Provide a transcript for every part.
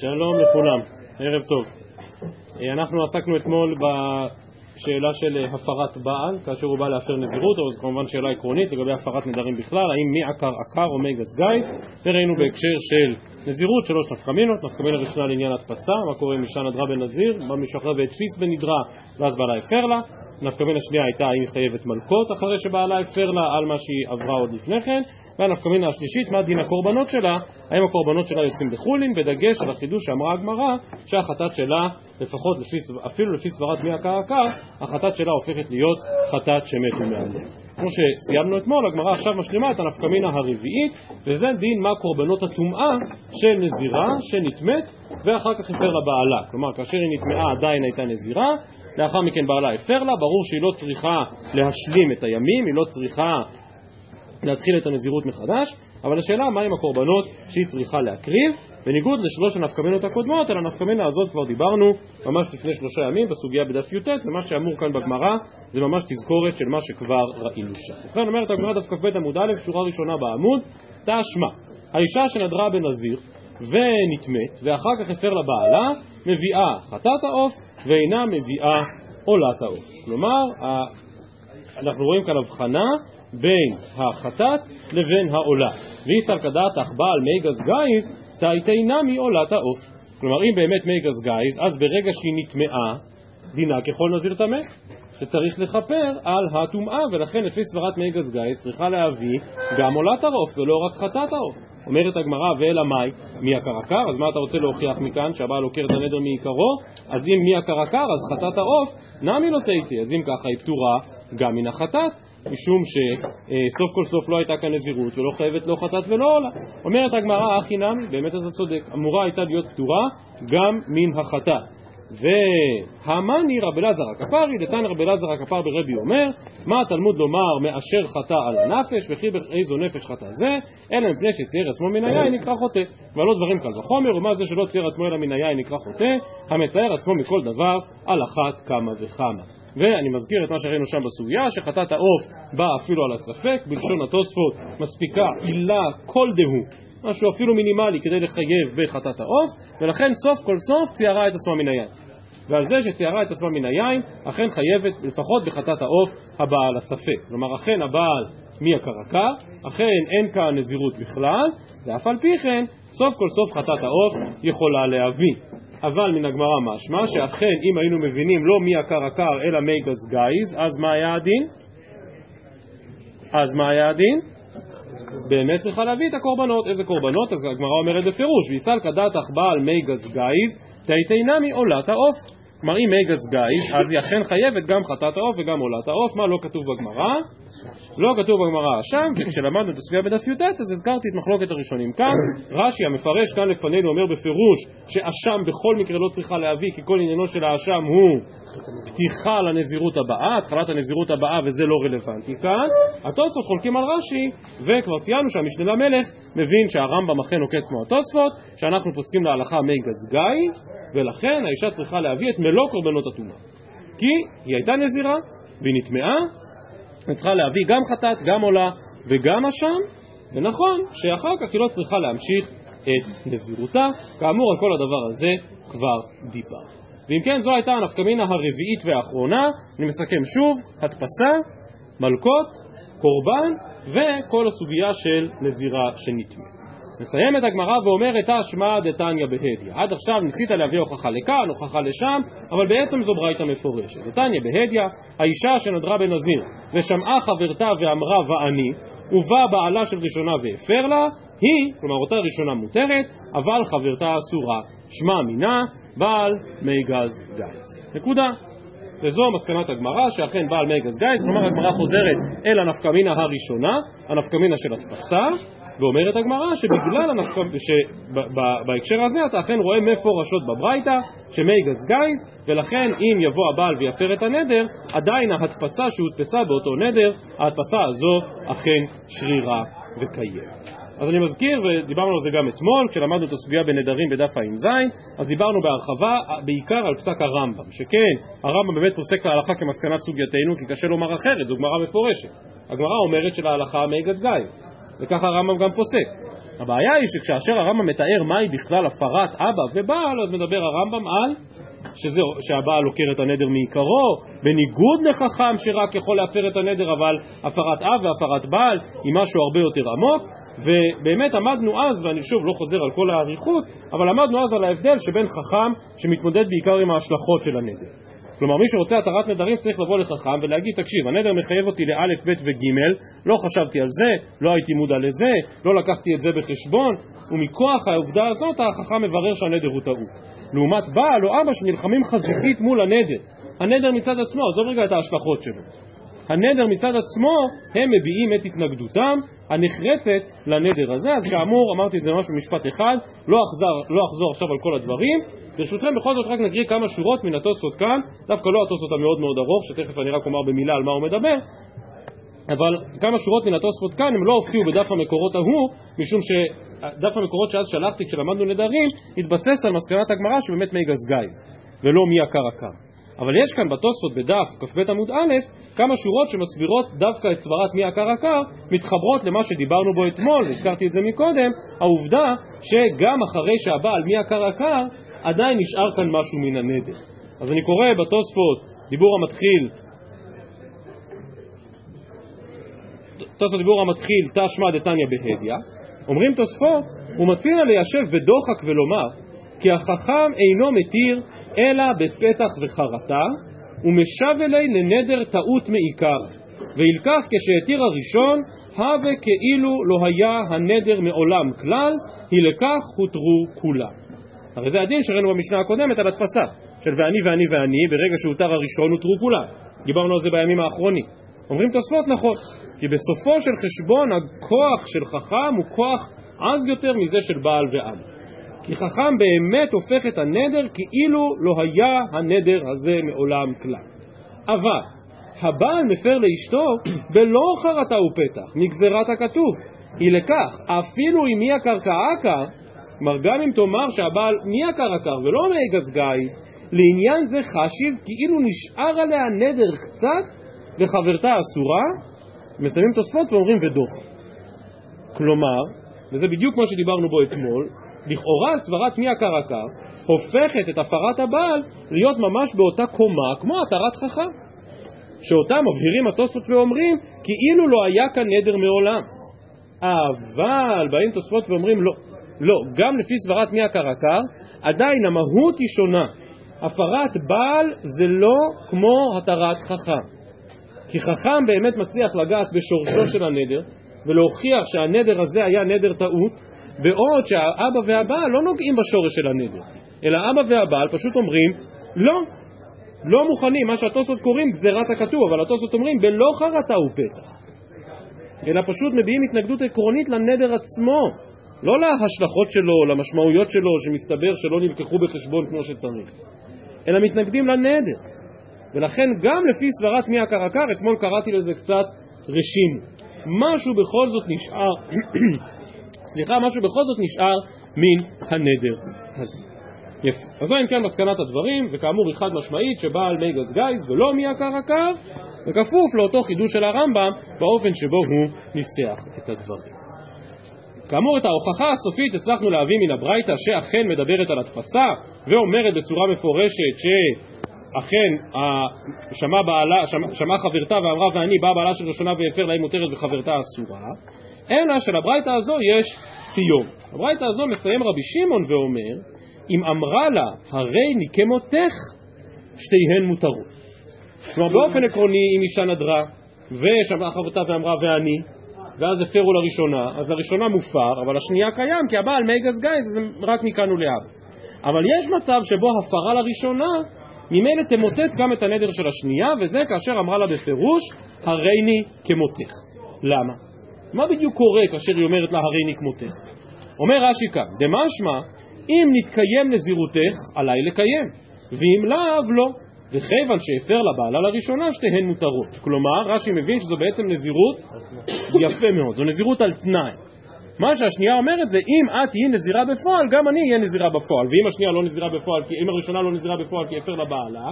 שלום לכולם, ערב טוב. אה, אנחנו עסקנו אתמול בשאלה של אה, הפרת בעל, כאשר הוא בא להפר נזירות, אבל זו כמובן שאלה עקרונית לגבי הפרת נדרים בכלל, האם מי עקר עקר או גז גיא, וראינו בהקשר של נזירות שלוש נפקמינות, נפקמינה ראשונה לעניין הדפסה, מה קורה אם אישה נדרה בנזיר, בא אחר והדפיס בנדרה, ואז בעלה הפר לה, נפקמינה שנייה הייתה האם היא חייבת מלקות אחרי שבעלה הפר לה על מה שהיא עברה עוד לפני כן, והנפקמינה השלישית, מה דין הקורבנות שלה, האם הקורבנות שלה יוצאים בחולין, בדגש על החידוש שאמרה הגמרא, שהחטאת שלה, לפחות לפי, אפילו לפי סברת מי הקרקע, החטאת שלה הופכת להיות חטאת שמתו מעליה. כמו שסיימנו אתמול, הגמרא עכשיו משלימה את הנפקמינה הרביעית, וזה דין מה קורבנות הטומאה של נזירה שנטמאת ואחר כך הפר לבעלה. כלומר, כאשר היא נטמאה עדיין הייתה נזירה, לאחר מכן בעלה הפר לה, ברור שהיא לא צריכה להשלים את הימים, היא לא צריכה להתחיל את הנזירות מחדש, אבל השאלה מהם הקורבנות שהיא צריכה להקריב, בניגוד לשלוש הנפקמינות הקודמות, על הנפקמינה הזאת כבר דיברנו ממש לפני שלושה ימים בסוגיה בדף י"ט, ומה שאמור כאן בגמרא זה ממש תזכורת של מה שכבר ראינו שם. ובכן אומרת הגמרא דף כ"ב עמוד א', שורה ראשונה בעמוד, תשמע, האישה שנדרה בנזיר ונטמאת, ואחר כך הפר לבעלה, מביאה חטאת העוף ואינה מביאה עולת העוף. כלומר, אנחנו רואים כאן הבחנה בין החטאת לבין העולה. ואיסר כדתך בעל מי גז גייז, תאיתנה מעולת העוף. כלומר, אם באמת מי גז גייז, אז ברגע שהיא נטמעה, דינה ככל נזיר טמא, שצריך לכפר על הטומאה, ולכן לפי סברת מי גז גייז צריכה להביא גם עולת העוף ולא רק חטאת העוף. אומרת הגמרא, ואלא מאי, מי הקרקר? אז מה אתה רוצה להוכיח מכאן, שהבעל עוקר את הנדר מעיקרו? אז אם מי הקרקר, אז חטאת העוף, נמי לא תהייתי. אז אם ככה היא פטורה גם מן החטאת. משום שסוף כל סוף לא הייתה כאן נזירות ולא חייבת לא חטאת ולא עולה. אומרת הגמרא, אחי נמי, באמת אתה צודק, אמורה הייתה להיות פטורה גם מן החטאת. והמאני רבי אלעזר הכפרי, דתן רבי אלעזר הכפר ברבי אומר, מה התלמוד לומר מאשר חטא על הנפש, וכי באיזו נפש חטא זה, אלא מפני שצייר עצמו מן היין נקרא חוטא. עוד דברים קל וחומר, ומה זה שלא צייר עצמו אלא מן היין נקרא חוטא, המצייר עצמו מכל דבר, על אחת כמה וכמה. ואני מזכיר את מה שראינו שם בסוגיה, שחטאת העוף באה אפילו על הספק, בלשון התוספות מספיקה עילה כל דהו, משהו אפילו מינימלי כדי לחייב בחטאת העוף, ולכן סוף כל סוף ציירה את עצמה מן היין. ועל זה שציירה את עצמה מן היין, אכן חייבת לפחות בחטאת העוף הבאה על הספק. כלומר, אכן הבעל מי הקרקע, אכן אין כאן נזירות בכלל, ואף על פי כן, סוף כל סוף חטאת העוף יכולה להביא. אבל מן הגמרא משמע שאכן אם היינו מבינים לא מי עקר עקר אלא מי גז גייז, אז מה היה הדין? אז מה היה הדין? באמת צריכה להביא את הקורבנות. איזה קורבנות? אז הגמרא אומרת בפירוש, ויסל כדתך בעל מי גז גייז, תיתנה מעולת העוף. כלומר אם מי גז גייז, אז היא אכן חייבת גם חטאת העוף וגם עולת העוף, מה לא כתוב בגמרא? לא כתוב בגמרא אשם, כי כשלמדנו את הסוגיה בדף י"ט אז הזכרתי את מחלוקת הראשונים כאן. רש"י המפרש כאן לפנינו אומר בפירוש שאשם בכל מקרה לא צריכה להביא כי כל עניינו של האשם הוא פתיחה לנזירות הבאה, התחלת הנזירות הבאה וזה לא רלוונטי כאן. התוספות חולקים על רש"י וכבר ציינו שהמשנה למלך מבין שהרמב"ם אכן נוקט כמו התוספות, שאנחנו פוסקים להלכה מי גזגאי ולכן האישה צריכה להביא את מלוא קורבנות הטומאה. כי היא הייתה נזירה והיא נטמעה צריכה להביא גם חטאת, גם עולה וגם אשם, ונכון שאחר כך היא לא צריכה להמשיך את נזירותה. כאמור, על כל הדבר הזה כבר דיבר. ואם כן, זו הייתה הנפקמינה הרביעית והאחרונה. אני מסכם שוב, הדפסה, מלקות, קורבן וכל הסוגיה של נזירה שנטמאת. מסיימת הגמרא ואומרת אשמא דתניא בהדיא. עד עכשיו ניסית להביא הוכחה לכאן, הוכחה לשם, אבל בעצם זו ברייתא מפורשת. דתניא בהדיא, האישה שנדרה בנזיר ושמעה חברתה ואמרה ואני, ובא בעלה של ראשונה והפר לה, היא, כלומר אותה ראשונה מותרת, אבל חברתה אסורה. שמע מינה, בעל מי גז גייז. נקודה. וזו מסקנת הגמרא, שאכן בעל מי גז גייז, כלומר הגמרא חוזרת אל הנפקמינה הראשונה, הנפקמינה של הדפסה, ואומרת הגמרא שבגלל שבהקשר הזה אתה אכן רואה מפורשות בברייתא שמי גז גייז ולכן אם יבוא הבעל ויפר את הנדר עדיין ההדפסה שהודפסה באותו נדר ההדפסה הזו אכן שרירה וקיימת. אז אני מזכיר, ודיברנו על זה גם אתמול, כשלמדנו את הסוגיה בנדרים בדף ע"ז, אז דיברנו בהרחבה בעיקר על פסק הרמב"ם, שכן, הרמב"ם באמת פוסק להלכה כמסקנת סוגייתנו, כי קשה לומר אחרת, זו גמרא מפורשת. הגמרא אומרת שלהלכה מי גז גייז וככה הרמב"ם גם פוסק. הבעיה היא שכאשר הרמב"ם מתאר מהי בכלל הפרת אבא ובעל, אז מדבר הרמב"ם על שזה, שהבעל עוקר את הנדר מעיקרו, בניגוד לחכם שרק יכול להפר את הנדר, אבל הפרת אב והפרת בעל היא משהו הרבה יותר עמוק, ובאמת עמדנו אז, ואני שוב לא חוזר על כל האריכות, אבל עמדנו אז על ההבדל שבין חכם שמתמודד בעיקר עם ההשלכות של הנדר. כלומר מי שרוצה התרת נדרים צריך לבוא לחכם ולהגיד תקשיב הנדר מחייב אותי לאלף בית וגימל לא חשבתי על זה, לא הייתי מודע לזה, לא לקחתי את זה בחשבון ומכוח העובדה הזאת החכם מברר שהנדר הוא טעות לעומת בעל או אבא שנלחמים חזיתית מול הנדר הנדר מצד עצמו, עזוב רגע את ההשלכות שלו הנדר מצד עצמו הם מביעים את התנגדותם הנחרצת לנדר הזה. אז כאמור אמרתי את זה ממש במשפט אחד לא אחזור, לא אחזור עכשיו על כל הדברים. ברשותכם בכל זאת רק נקריא כמה שורות מן התוספות כאן. דווקא לא התוספות המאוד מאוד ארוך שתכף אני רק אומר במילה על מה הוא מדבר. אבל כמה שורות מן התוספות כאן הם לא הופיעו בדף המקורות ההוא משום שדף המקורות שאז שלחתי כשלמדנו נדרים התבסס על מסקנת הגמרא שבאמת מי גזגייז ולא מי עקר עקר אבל יש כאן בתוספות בדף כ"ב עמוד א' כמה שורות שמסבירות דווקא את סברת מי עקר עקר מתחברות למה שדיברנו בו אתמול, הזכרתי את זה מקודם, העובדה שגם אחרי שהבעל מי עקר עקר עדיין נשאר כאן משהו מן הנדר. אז אני קורא בתוספות דיבור המתחיל תוספות דיבור המתחיל תשמע דתניא בהדיא אומרים תוספות הוא מציע ליישב בדוחק ולומר כי החכם אינו מתיר אלא בפתח וחרטה, ומשב אלי לנדר טעות מעיקר, וילקח כשהתיר הראשון, הווה כאילו לא היה הנדר מעולם כלל, הילקח הותרו כולם. הרי זה הדין שראינו במשנה הקודמת על הדפסה, של ואני ואני ואני, ברגע שהותר הראשון הותרו כולם. דיברנו על זה בימים האחרונים. אומרים תוספות נכון, כי בסופו של חשבון הכוח של חכם הוא כוח עז יותר מזה של בעל ואבא. כי חכם באמת הופך את הנדר כאילו לא היה הנדר הזה מעולם כלל. אבל הבעל מפר לאשתו בלא חרטה ופתח, מגזרת הכתוב. היא לכך, אפילו אם מי הקרקע עקר, כלומר גם אם תאמר שהבעל מי עקר עקר ולא מגז גיא, לעניין זה חשיב כאילו נשאר עליה נדר קצת וחברתה אסורה, מסיימים תוספות ואומרים ודוחה. כלומר, וזה בדיוק מה שדיברנו בו אתמול, לכאורה סברת מי עקר עקר הופכת את הפרת הבעל להיות ממש באותה קומה כמו התרת חכם שאותה מבהירים התוספות ואומרים כאילו לא היה כאן נדר מעולם. אבל באים תוספות ואומרים לא, לא, גם לפי סברת מי עקר עקר עדיין המהות היא שונה. הפרת בעל זה לא כמו התרת חכם. כי חכם באמת מצליח לגעת בשורשו של הנדר ולהוכיח שהנדר הזה היה נדר טעות בעוד שהאבא והבעל לא נוגעים בשורש של הנדר, אלא אבא והבעל פשוט אומרים לא, לא מוכנים, מה שהתוספות קוראים גזירת הכתוב, אבל התוספות אומרים בלא חרטה ופתח, אלא פשוט מביעים התנגדות עקרונית לנדר עצמו, לא להשלכות שלו, למשמעויות שלו, שמסתבר שלא נלקחו בחשבון כמו שצריך, אלא מתנגדים לנדר. ולכן גם לפי סברת מי הקרקר, אתמול קראתי לזה קצת רשימו. משהו בכל זאת נשאר סליחה, משהו בכל זאת נשאר מן הנדר הזה. יפה. אז זו אם כן מסקנת הדברים, וכאמור היא חד משמעית שבעל מי גז גייז ולא מי עקר עקר, וכפוף לאותו חידוש של הרמב"ם באופן שבו הוא ניסח את הדברים. כאמור את ההוכחה הסופית הצלחנו להביא מן הברייתא שאכן מדברת על הדפסה ואומרת בצורה מפורשת שאכן שמע, בעלה, שמע, שמע חברתה ואמרה ואני באה בעלה של ראשונה והפר להם מותרת וחברתה אסורה אלא שלברייתא הזו יש סיום. הברייתא הזו מסיים רבי שמעון ואומר, אם אמרה לה הרי נקמותך שתיהן מותרות. כלומר באופן עקרוני אם אישה נדרה ושמעה חברתה ואמרה ואני ואז הפרו לראשונה, אז לראשונה מופר, אבל השנייה קיים כי הבעל מי גז גייז זה רק מכאן ולהב. אבל יש מצב שבו הפרה לראשונה ממילא תמוטט גם את הנדר של השנייה וזה כאשר אמרה לה בפירוש הריני כמותך. למה? מה בדיוק קורה כאשר היא אומרת לה הריני כמותך? אומר רש"י כאן, דמשמע אם נתקיים נזירותך עליי לקיים ואם לאו לא וכיוון שהפר לבעלה לראשונה שתיהן מותרות כלומר רש"י מבין שזו בעצם נזירות יפה מאוד, זו נזירות על תנאי מה שהשנייה אומרת זה אם את תהיי נזירה בפועל גם אני אהיה נזירה בפועל ואם השנייה לא נזירה בפועל, אם הראשונה לא נזירה בפועל כי הפר לבעלה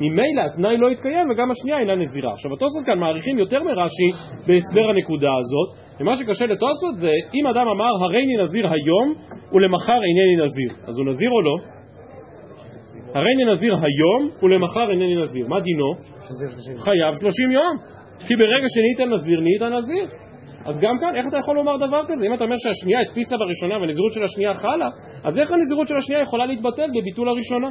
ממילא התנאי לא יתקיים וגם השנייה אינה נזירה. עכשיו התוספות כאן מעריכים יותר מרש"י בהסבר הנקודה הזאת, ומה שקשה לתוספות זה אם אדם אמר הריני נזיר היום ולמחר אינני נזיר, אז הוא נזיר או לא? הריני נזיר היום ולמחר אינני נזיר, מה דינו? חייב שלושים יום, כי ברגע שנהיית נזיר נהיית נזיר. אז גם כאן, איך אתה יכול לומר דבר כזה? אם אתה אומר שהשנייה הדפיסה בראשונה והנזירות של השנייה חלה, אז איך הנזירות של השנייה יכולה להתבטל בביטול הראשונה?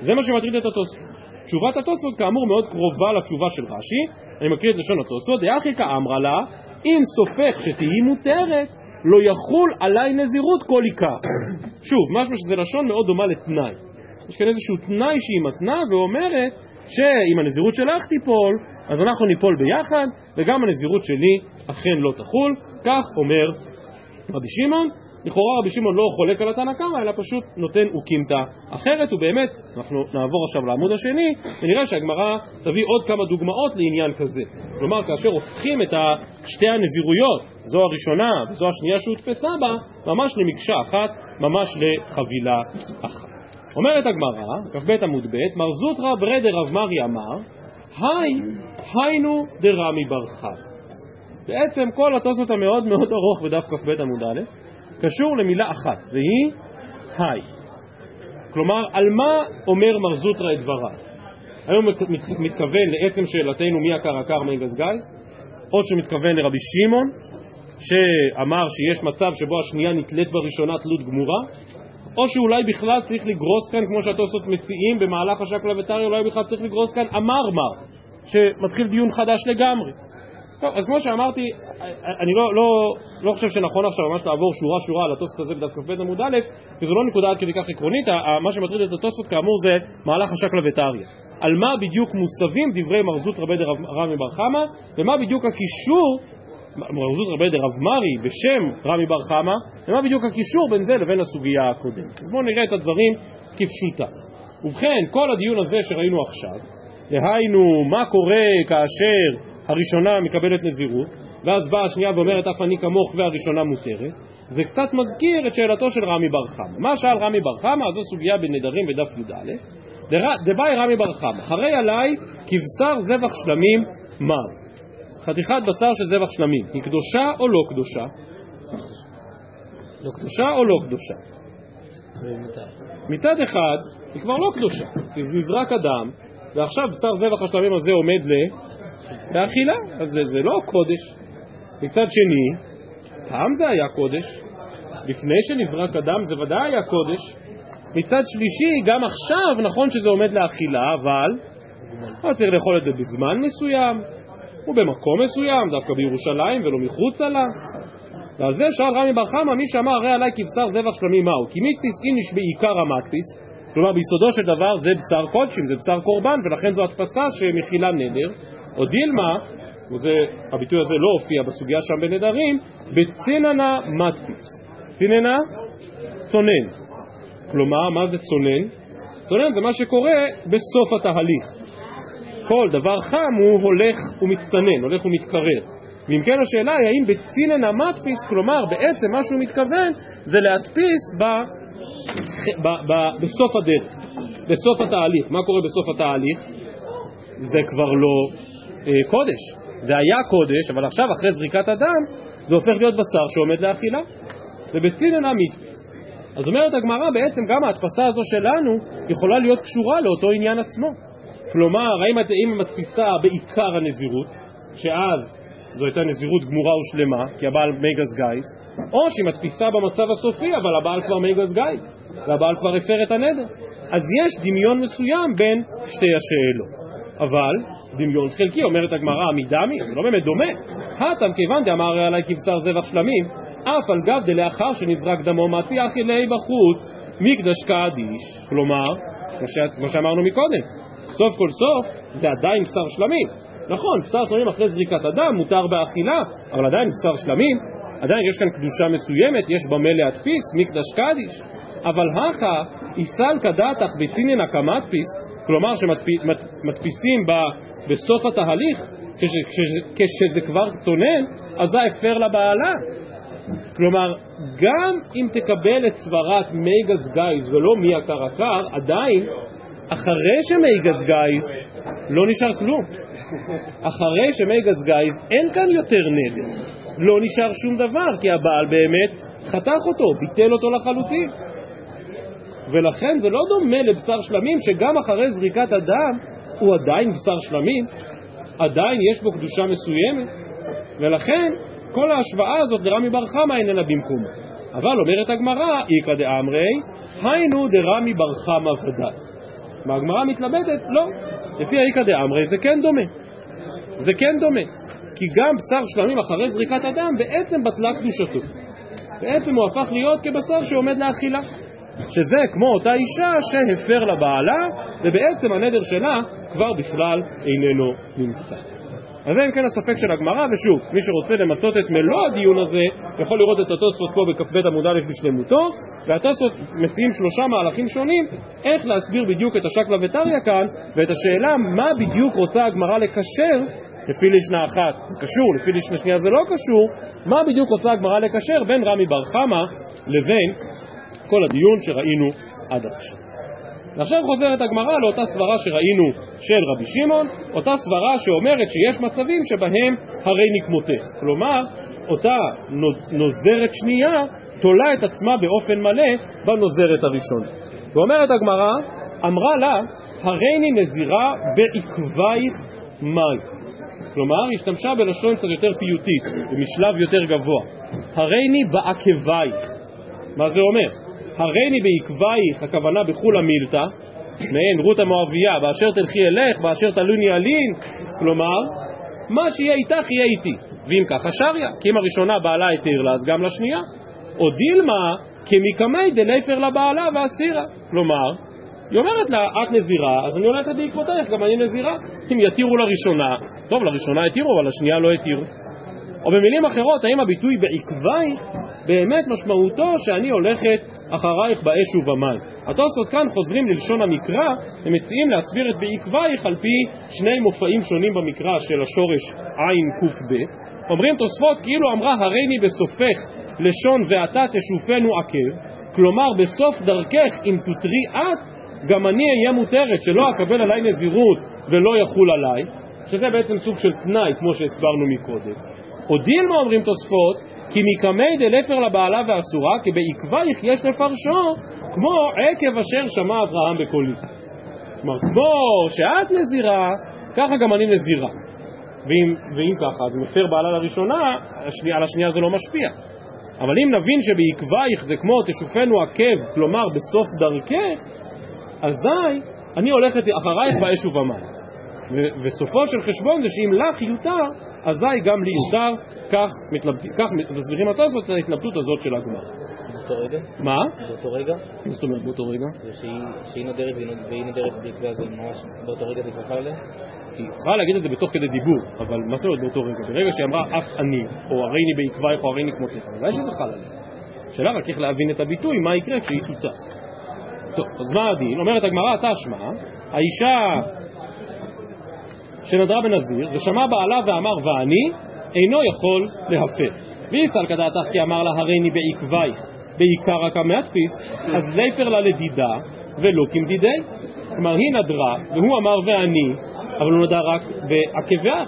זה מה שמטריד את התוספות. תשובת התוספות כאמור מאוד קרובה לתשובה של רש"י, אני מקריא את לשון התוספות, דאחי כאמרה לה, אם סופך שתהי מותרת, לא יחול עליי נזירות כל עיקר. שוב, משהו שזה לשון מאוד דומה לתנאי. יש כאן איזשהו תנאי שהיא מתנה ואומרת שאם הנזירות שלך תיפול, אז אנחנו ניפול ביחד, וגם הנזירות שלי אכן לא תחול, כך אומר רבי שמעון. לכאורה רבי שמעון לא חולק על התנא קמא, אלא פשוט נותן אוקימתא אחרת, ובאמת, אנחנו נעבור עכשיו לעמוד השני, ונראה שהגמרא תביא עוד כמה דוגמאות לעניין כזה. כלומר, כאשר הופכים את שתי הנזירויות, זו הראשונה וזו השנייה שהודפסה בה, ממש למקשה אחת, ממש לחבילה אחת. אומרת הגמרא, כ"ב עמוד ב', מר זוטרא ברדר רב מרי אמר, היי, היינו דרמי בר חי. בעצם כל התוספות המאוד מאוד ארוך בדף כ"ב עמוד א', קשור למילה אחת, והיא היי. כלומר, על מה אומר מר זוטרא את דבריו? היום מתכוון לעצם שאלתנו מי עקר עקר מי גזגז, או שמתכוון לרבי שמעון, שאמר שיש מצב שבו השנייה נתלית בראשונה תלות גמורה, או שאולי בכלל צריך לגרוס כאן, כמו שהתוספות מציעים במהלך השקלא וטריא, אולי בכלל צריך לגרוס כאן אמר מר, שמתחיל דיון חדש לגמרי. טוב, אז כמו שאמרתי, אני לא, לא, לא חושב שנכון עכשיו ממש לעבור שורה שורה על התוספות הזה בדף כ"ב עמוד א', כי זו לא נקודה עד כדי כך עקרונית, מה שמטריד את התוספות כאמור זה מהלך השקלא וטריא. על מה בדיוק מוסבים דברי מרזות רבי רמי בר חמא, ומה בדיוק הקישור מרזות רבי דר רב מרי בשם רמי בר חמא, ומה בדיוק הקישור בין זה לבין הסוגיה הקודמת. אז בואו נראה את הדברים כפשוטה. ובכן, כל הדיון הזה שראינו עכשיו, דהיינו מה קורה כאשר הראשונה מקבלת נזירות, ואז באה השנייה ואומרת אף אני כמוך והראשונה מותרת, זה קצת מזכיר את שאלתו של רמי בר חמא. מה שאל רמי בר חמא, זו סוגיה בנדרים בדף י"א, דבאי רמי בר חמא, חרי עליי כבשר זבח שלמים מר. חתיכת בשר של זבח שלמים, היא קדושה או לא קדושה? לא קדושה או לא קדושה? מצד אחד, היא כבר לא קדושה, כי נזרק אדם, ועכשיו בשר זבח השלמים הזה עומד לאכילה, אז זה, זה לא קודש. מצד שני, פעם זה היה קודש, לפני שנזרק אדם זה ודאי היה קודש. מצד שלישי, גם עכשיו נכון שזה עומד לאכילה, אבל לא צריך לאכול את זה בזמן מסוים, ובמקום מסוים, דווקא בירושלים ולא מחוצה לה. ועל זה שאל רמי בר חמא, מי שאמר הרי עליי כבשר זבח שלמי מהו? כי מיתפיס איניש בעיקר המדפיס, כלומר ביסודו של דבר זה בשר קודשים, זה בשר קורבן, ולכן זו הדפסה שמכילה נדר. או דילמה, הביטוי הזה לא הופיע בסוגיה שם בנדרים, בציננה מדפיס. ציננה? צונן. כלומר, מה זה צונן? צונן זה מה שקורה בסוף התהליך. כל דבר חם הוא הולך ומצטנן, הולך ומתקרר. ואם כן השאלה היא האם בצינן המדפיס, כלומר בעצם מה שהוא מתכוון זה להדפיס ב, ב, ב, בסוף הדרך, בסוף התהליך. מה קורה בסוף התהליך? זה כבר לא קודש. זה היה קודש, אבל עכשיו אחרי זריקת הדם זה הופך להיות בשר שעומד לאכילה. זה בצונן מתפיס. אז אומרת הגמרא בעצם גם ההתפסה הזו שלנו יכולה להיות קשורה לאותו עניין עצמו. כלומר, האם היא מתפיסה בעיקר הנזירות, שאז זו הייתה נזירות גמורה ושלמה, כי הבעל מיגז גייז, או שהיא מתפיסה במצב הסופי, אבל הבעל כבר מיגז גייז, והבעל כבר הפר את הנדר. אז יש דמיון מסוים בין שתי השאלות. אבל דמיון חלקי, אומרת הגמרא, מי דמי, זה לא באמת דומה. הטם כיוון דאמר עלי כבשר זבח שלמים, אף על גב דלאחר שנזרק דמו מציע אכילי בחוץ, מקדש קדיש. כלומר, כמו שאמרנו מקודם, סוף כל סוף זה עדיין בשר שלמים. נכון, בשר שלמים אחרי זריקת הדם מותר באכילה, אבל עדיין בשר שלמים, עדיין יש כאן קדושה מסוימת, יש במה להדפיס, מקדש קדיש. אבל הכא איסל כדתך בצינין הקמדפיס, כלומר שמדפיסים בסוף התהליך, כשזה כבר צונן, אז זה הפר לה בעלה. כלומר, גם אם תקבל את סברת מיגז גייז ולא מיעקר עקר, עדיין אחרי שמיגז גייז לא נשאר כלום. אחרי שמיגז גייז אין כאן יותר נדר. לא נשאר שום דבר, כי הבעל באמת חתך אותו, ביטל אותו לחלוטין. ולכן זה לא דומה לבשר שלמים שגם אחרי זריקת הדם הוא עדיין בשר שלמים, עדיין יש בו קדושה מסוימת, ולכן כל ההשוואה הזאת לרמי בר חמא איננה במקומה. אבל אומרת הגמרא, איכא דאמרי, היינו דרמי בר חמא ודאי. והגמרא מתלבטת, לא. לפי האיכא דאמרי זה כן דומה. זה כן דומה. כי גם בשר שלמים אחרי זריקת הדם בעצם בטלה קדושתו. בעצם הוא הפך להיות כבשר שעומד לאכילה. שזה כמו אותה אישה שהפר לבעלה, ובעצם הנדר שלה כבר בכלל איננו נמצא. אז זה אם כן הספק של הגמרא, ושוב, מי שרוצה למצות את מלוא הדיון הזה, יכול לראות את התוספות פה בכ"ב עמוד א' בשלמותו, והתוספות מציעים שלושה מהלכים שונים, איך להסביר בדיוק את השקלא וטריא כאן, ואת השאלה מה בדיוק רוצה הגמרא לקשר לפי לישנה אחת זה קשור, לפי לישנה שנייה זה לא קשור, מה בדיוק רוצה הגמרא לקשר בין רמי בר חמא לבין כל הדיון שראינו עד עכשיו. ועכשיו חוזרת הגמרא לאותה סברה שראינו של רבי שמעון, אותה סברה שאומרת שיש מצבים שבהם הרי נקמותך. כלומר, אותה נוזרת שנייה תולה את עצמה באופן מלא בנוזרת הראשונה. ואומרת הגמרא, אמרה לה, הריני נזירה בעקבייך מים. כלומר, היא השתמשה בלשון קצת יותר פיוטית, במשלב יותר גבוה. הריני בעקבייך. מה זה אומר? הריני בעקבייך, הכוונה בחולה מילתא, מעין רות המואביה, באשר תלכי אלך, באשר תלוני אלין, כלומר, מה שיהיה איתך יהיה איתי. ואם ככה שריה, כי אם הראשונה בעלה התיר לה, אז גם לשנייה. או דילמה, כמקמי דליפר לבעלה ואסירה. כלומר, היא אומרת לה, את נזירה, אז אני הולכת בעקבותייך, גם אני נזירה. אם יתירו לראשונה, טוב, לראשונה התירו, אבל לשנייה לא התירו. או במילים אחרות, האם הביטוי בעקבייך באמת משמעותו שאני הולכת אחרייך באש ובמים. התוספות כאן חוזרים ללשון המקרא, הם מציעים להסביר את בעקבייך על פי שני מופעים שונים במקרא של השורש עין קב. אומרים תוספות כאילו אמרה הריני בסופך לשון ואתה תשופנו עקב, כלומר בסוף דרכך אם תותרי את, גם אני אהיה מותרת שלא אקבל עליי נזירות ולא יחול עליי, שזה בעצם סוג של תנאי כמו שהסברנו מקודם. או דילמה אומרים תוספות כי מקמי דלפר לבעלה ואסורה, כי בעקבייך יש לפרשו, כמו עקב אשר שמע אברהם בקולי. כלומר, כמו שאת נזירה, ככה גם אני נזירה. ואם, ואם ככה, אז הפר בעלה לראשונה, על השנייה זה לא משפיע. אבל אם נבין שבעקבייך זה כמו תשופנו עקב, כלומר בסוף דרכך, אזי אני הולכת אחרייך באש ובמים. וסופו של חשבון זה שאם לך יותר, אזי גם לי יותר, כך מסבירים התוספות את ההתלבטות הזאת של הגמר. באותו רגע? מה? באותו רגע? מה זאת אומרת באותו רגע? שהיא נודרת והיא נודרת בעקבי זה ממש באותו רגע זה חל עליה? היא צריכה להגיד את זה בתוך כדי דיבור, אבל מה זאת אומרת באותו רגע? ברגע שהיא אמרה אף אני, או הריני בעקבייך או הריני כמותך, אולי שזה חל עליה. השאלה רק איך להבין את הביטוי, מה יקרה כשהיא תוצא. טוב, אז מה הדין? אומרת הגמרא, תשמע, האישה שנדרה בנזיר, ושמע בעלה ואמר ואני, אינו יכול להפר. ויסל כדעתך כי אמר לה הריני בעקבייך, בעיקר רק המדפיס, אז ליפר לה לדידה ולא כמדידי. כלומר היא נדרה, והוא אמר ואני, אבל הוא נדר רק בעקביה.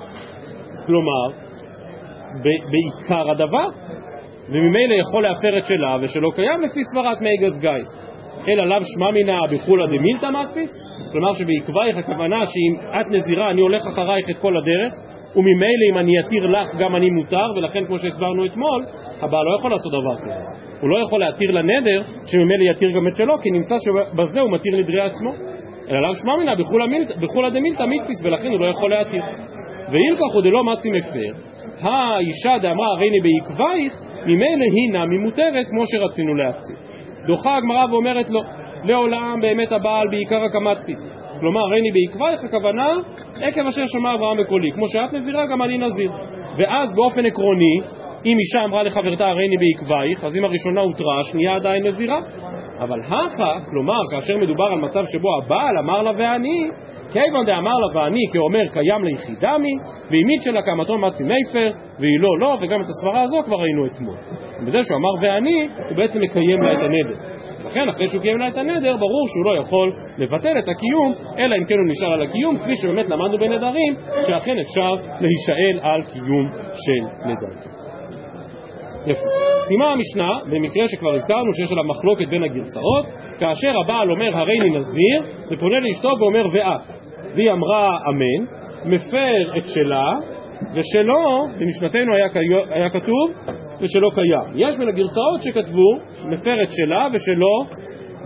כלומר, בעיקר הדבר, וממילא יכול להפר את שלה ושלא קיים לפי סברת מי גזגאי. אלא לאו שמע מינא בחולא דמילתא מדפיס, כלומר שבעקבייך הכוונה שאם את נזירה אני הולך אחרייך את כל הדרך וממילא אם אני אתיר לך גם אני מותר ולכן כמו שהסברנו אתמול הבעל לא יכול לעשות דבר כזה. הוא לא יכול להתיר לנדר שממילא יתיר גם את שלו כי נמצא שבזה הוא מתיר נדרי עצמו. אלא לאו שמע מינא בחולא דמילתא מיתפיס ולכן הוא לא יכול להתיר. ואילקח הוא דלא מצי מפר האישה דאמרה הריני בעקבייך ממילא היא נמי מותרת כמו שרצינו להציל. דוחה הגמרא ואומרת לו לעולם באמת הבעל בעיקר הקמדפיס כלומר הריני בעקבייך הכוונה עקב אשר שמע אברהם בקולי כמו שאת נזירה גם אני נזיר. ואז באופן עקרוני אם אישה אמרה לחברתה הריני בעקבייך אז אם הראשונה הותרה השנייה עדיין נזירה. אבל הכה, כלומר כאשר מדובר על מצב שבו הבעל אמר לה ואני כיוון דאמר לה ואני כאומר קיים ליחידמי ואימית שלה קמתו מצי מיפר והיא לא לא וגם את הסברה הזו כבר ראינו אתמול. בזה שהוא אמר ואני הוא בעצם מקיים לה את הנדר ולכן אחרי שהוא קיים לה את הנדר, ברור שהוא לא יכול לבטל את הקיום, אלא אם כן הוא נשאר על הקיום, כפי שבאמת למדנו בנדרים, שאכן אפשר להישאל על קיום של נדרים. יפה. סיימה המשנה, במקרה שכבר הזכרנו שיש עליו מחלוקת בין הגרסאות, כאשר הבעל אומר הריני נזיר, ופונה לאשתו ואומר ואת. והיא אמרה אמן, מפר את שלה, ושלו, במשנתנו היה, היה כתוב, ושלא קיים. יש בין הגרסאות שכתבו, מפר את שלה ושלו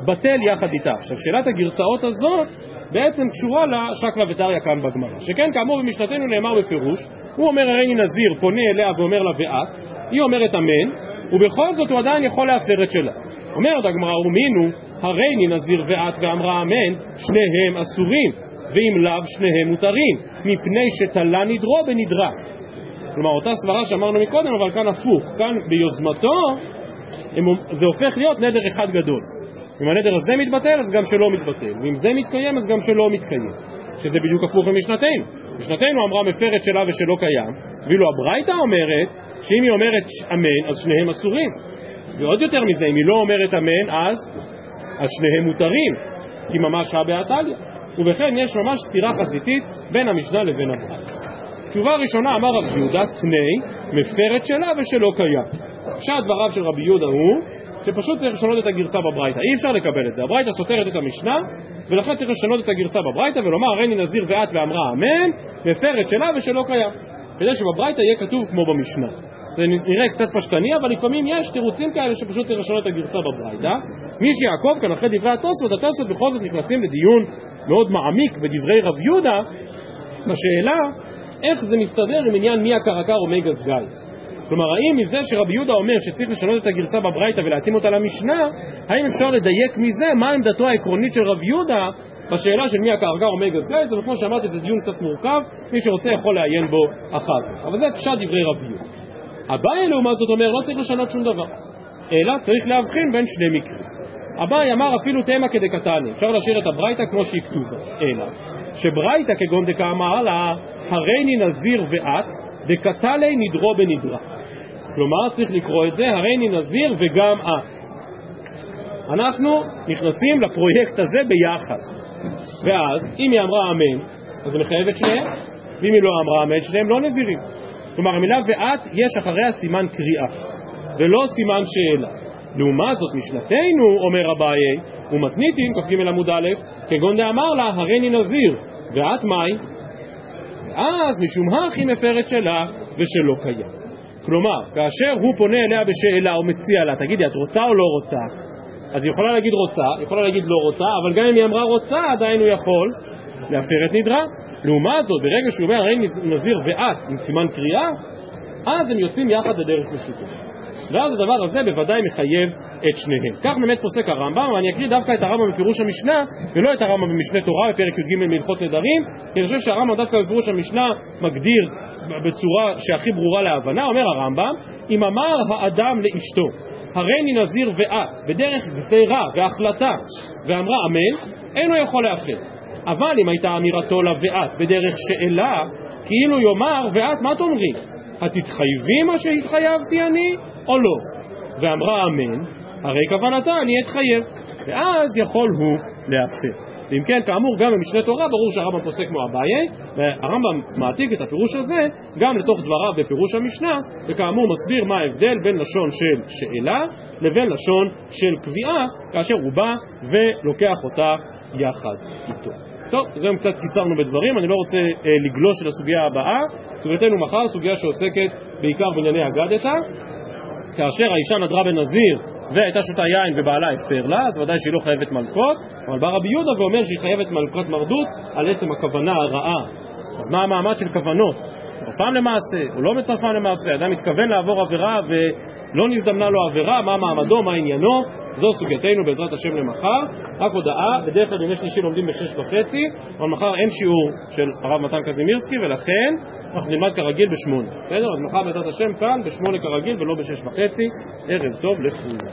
בטל יחד איתה. עכשיו, שאלת הגרסאות הזאת בעצם קשורה לשקלא וטריא כאן בגמרא. שכן, כאמור במשנתנו נאמר בפירוש, הוא אומר הריני נזיר, פונה אליה ואומר לה ואת, היא אומרת אמן, ובכל זאת הוא עדיין יכול להפר את שלה. אומרת הגמרא, ומינו, הריני נזיר ואת ואמרה אמן, שניהם אסורים, ואם לאו שניהם מותרים, מפני שתלה נדרו בנדרה. כלומר, אותה סברה שאמרנו מקודם, אבל כאן הפוך. כאן ביוזמתו זה הופך להיות נדר אחד גדול. אם הנדר הזה מתבטל, אז גם שלא מתבטל, ואם זה מתקיים, אז גם שלא מתקיים. שזה בדיוק הפוך ממשנתנו. משנתנו אמרה מפרת שלה ושלא קיים, ואילו הברייתא אומרת שאם היא אומרת אמן, אז שניהם אסורים. ועוד יותר מזה, אם היא לא אומרת אמן, אז, אז שניהם מותרים, כי ממש הא בהא ובכן יש ממש סתירה חזיתית בין המשנה לבין הברייתא. תשובה ראשונה אמר רב יהודה, תני, מפרת שלה ושלא קיים. פשט דבריו של רבי יהודה הוא שפשוט צריך לשנות את הגרסה בברייתא. אי אפשר לקבל את זה. הברייתא סותרת את המשנה, ולכן צריך לשנות את הגרסה בברייתא ולומר הריני נזיר ואת ואמרה אמן, מפרת שלה ושלא קיים. כדי שבברייתא יהיה כתוב כמו במשנה. זה נראה קצת פשטני, אבל לפעמים יש תירוצים כאלה שפשוט צריך לשנות את הגרסה בברייתא. מי שיעקוב כאן אחרי דברי התוספות, התוספות בכל זאת נכנסים לדיון מאוד מעמיק בדברי רב יהודה, בשאלה איך זה מסתדר עם עניין מי הקרקר אומגה גייס. כלומר, האם מזה שרבי יהודה אומר שצריך לשנות את הגרסה בברייתא ולהתאים אותה למשנה, האם אפשר לדייק מזה מה עמדתו העקרונית של רבי יהודה בשאלה של מי הקרקע או מגז גייז, וכמו שאמרתי זה דיון קצת מורכב, מי שרוצה יכול לעיין בו אחר כך. אבל זה פשט דברי רבי יהודה. אביי לעומת זאת אומר לא צריך לשנות שום דבר, אלא צריך להבחין בין שני מקרים. אביי אמר אפילו תמה כדקתני, אפשר להשאיר את הברייתא כמו שהיא כתובה, אלא שברייתא כגון דקאמר לה, הריני נזיר ואת, דקתלי נדרו בנדרה. כלומר צריך לקרוא את זה, הריני נזיר וגם את. אנחנו נכנסים לפרויקט הזה ביחד. ואז, אם היא אמרה אמן, אז זה מחייב את שניהם, ואם היא לא אמרה אמן, שניהם לא נזירים. כלומר, המילה ואת, יש אחריה סימן קריאה, ולא סימן שאלה. לעומת זאת, משנתנו, אומר אביי, ומתניתין, כ"ג עמוד א', כגון דאמר לה, הריני נזיר, ואת מאי? ואז משום הכי היא מפרת שלה, ושלא קיים. כלומר, כאשר הוא פונה אליה בשאלה או מציע לה, תגידי, את רוצה או לא רוצה? אז היא יכולה להגיד רוצה, יכולה להגיד לא רוצה, אבל גם אם היא אמרה רוצה, עדיין הוא יכול להפר את נדרה. לעומת זאת, ברגע שהוא אומר הרי נזיר ואת עם סימן קריאה, אז הם יוצאים יחד לדרך משותפת. ואז הדבר הזה בוודאי מחייב את שניהם. כך באמת פוסק הרמב"ם, ואני אקריא דווקא את הרמב"ם בפירוש המשנה, ולא את הרמב"ם במשנה תורה בפרק י"ג מהלכות נדרים, כי אני חושב שהרמב"ם דווקא בפירוש המשנה מגדיר בצורה שהכי ברורה להבנה, אומר הרמב"ם, אם אמר האדם לאשתו, הריני נזיר ואת, בדרך גזירה והחלטה, ואמרה אמן, אינו יכול להפר. אבל אם הייתה אמירתו לה ואת בדרך שאלה, כאילו יאמר, ואת מה תאמרי? התתחייבי מה שהתחייבתי אני, או לא? ואמרה אמן, הרי כוונתה אני אתחייב, ואז יכול הוא להפר. ואם כן, כאמור, גם במשנה תורה ברור שהרמב"ם פוסק כמו אביי, והרמב"ם מעתיק את הפירוש הזה גם לתוך דבריו בפירוש המשנה, וכאמור מסביר מה ההבדל בין לשון של שאלה לבין לשון של קביעה, כאשר הוא בא ולוקח אותה יחד איתו. טוב, זהו קצת קיצרנו בדברים, אני לא רוצה אה, לגלוש לסוגיה הבאה. סוגייתנו מחר, סוגיה שעוסקת בעיקר בענייני אגדתא, כאשר האישה נדרה בנזיר והייתה שותה יין ובעלה הפר לה, אז ודאי שהיא לא חייבת מלכות, אבל בא רבי יהודה ואומר שהיא חייבת מלכות מרדות על עצם הכוונה הרעה. אז מה המעמד של כוונות? מצרפם למעשה או לא מצרפם למעשה? אדם מתכוון לעבור עבירה ולא נזדמנה לו עבירה, מה מעמדו, מה עניינו? זו סוגייתנו בעזרת השם למחר. רק הודעה, בדרך כלל בימי שלישי לומדים בשש וחצי, אבל מחר אין שיעור של הרב מתן קזימירסקי, ולכן אנחנו נלמד כרגיל בשמונה. בסדר? אז מחר בעזרת השם כאן בשמונה כרגיל ולא בשש וחצי. ערב טוב לכולם.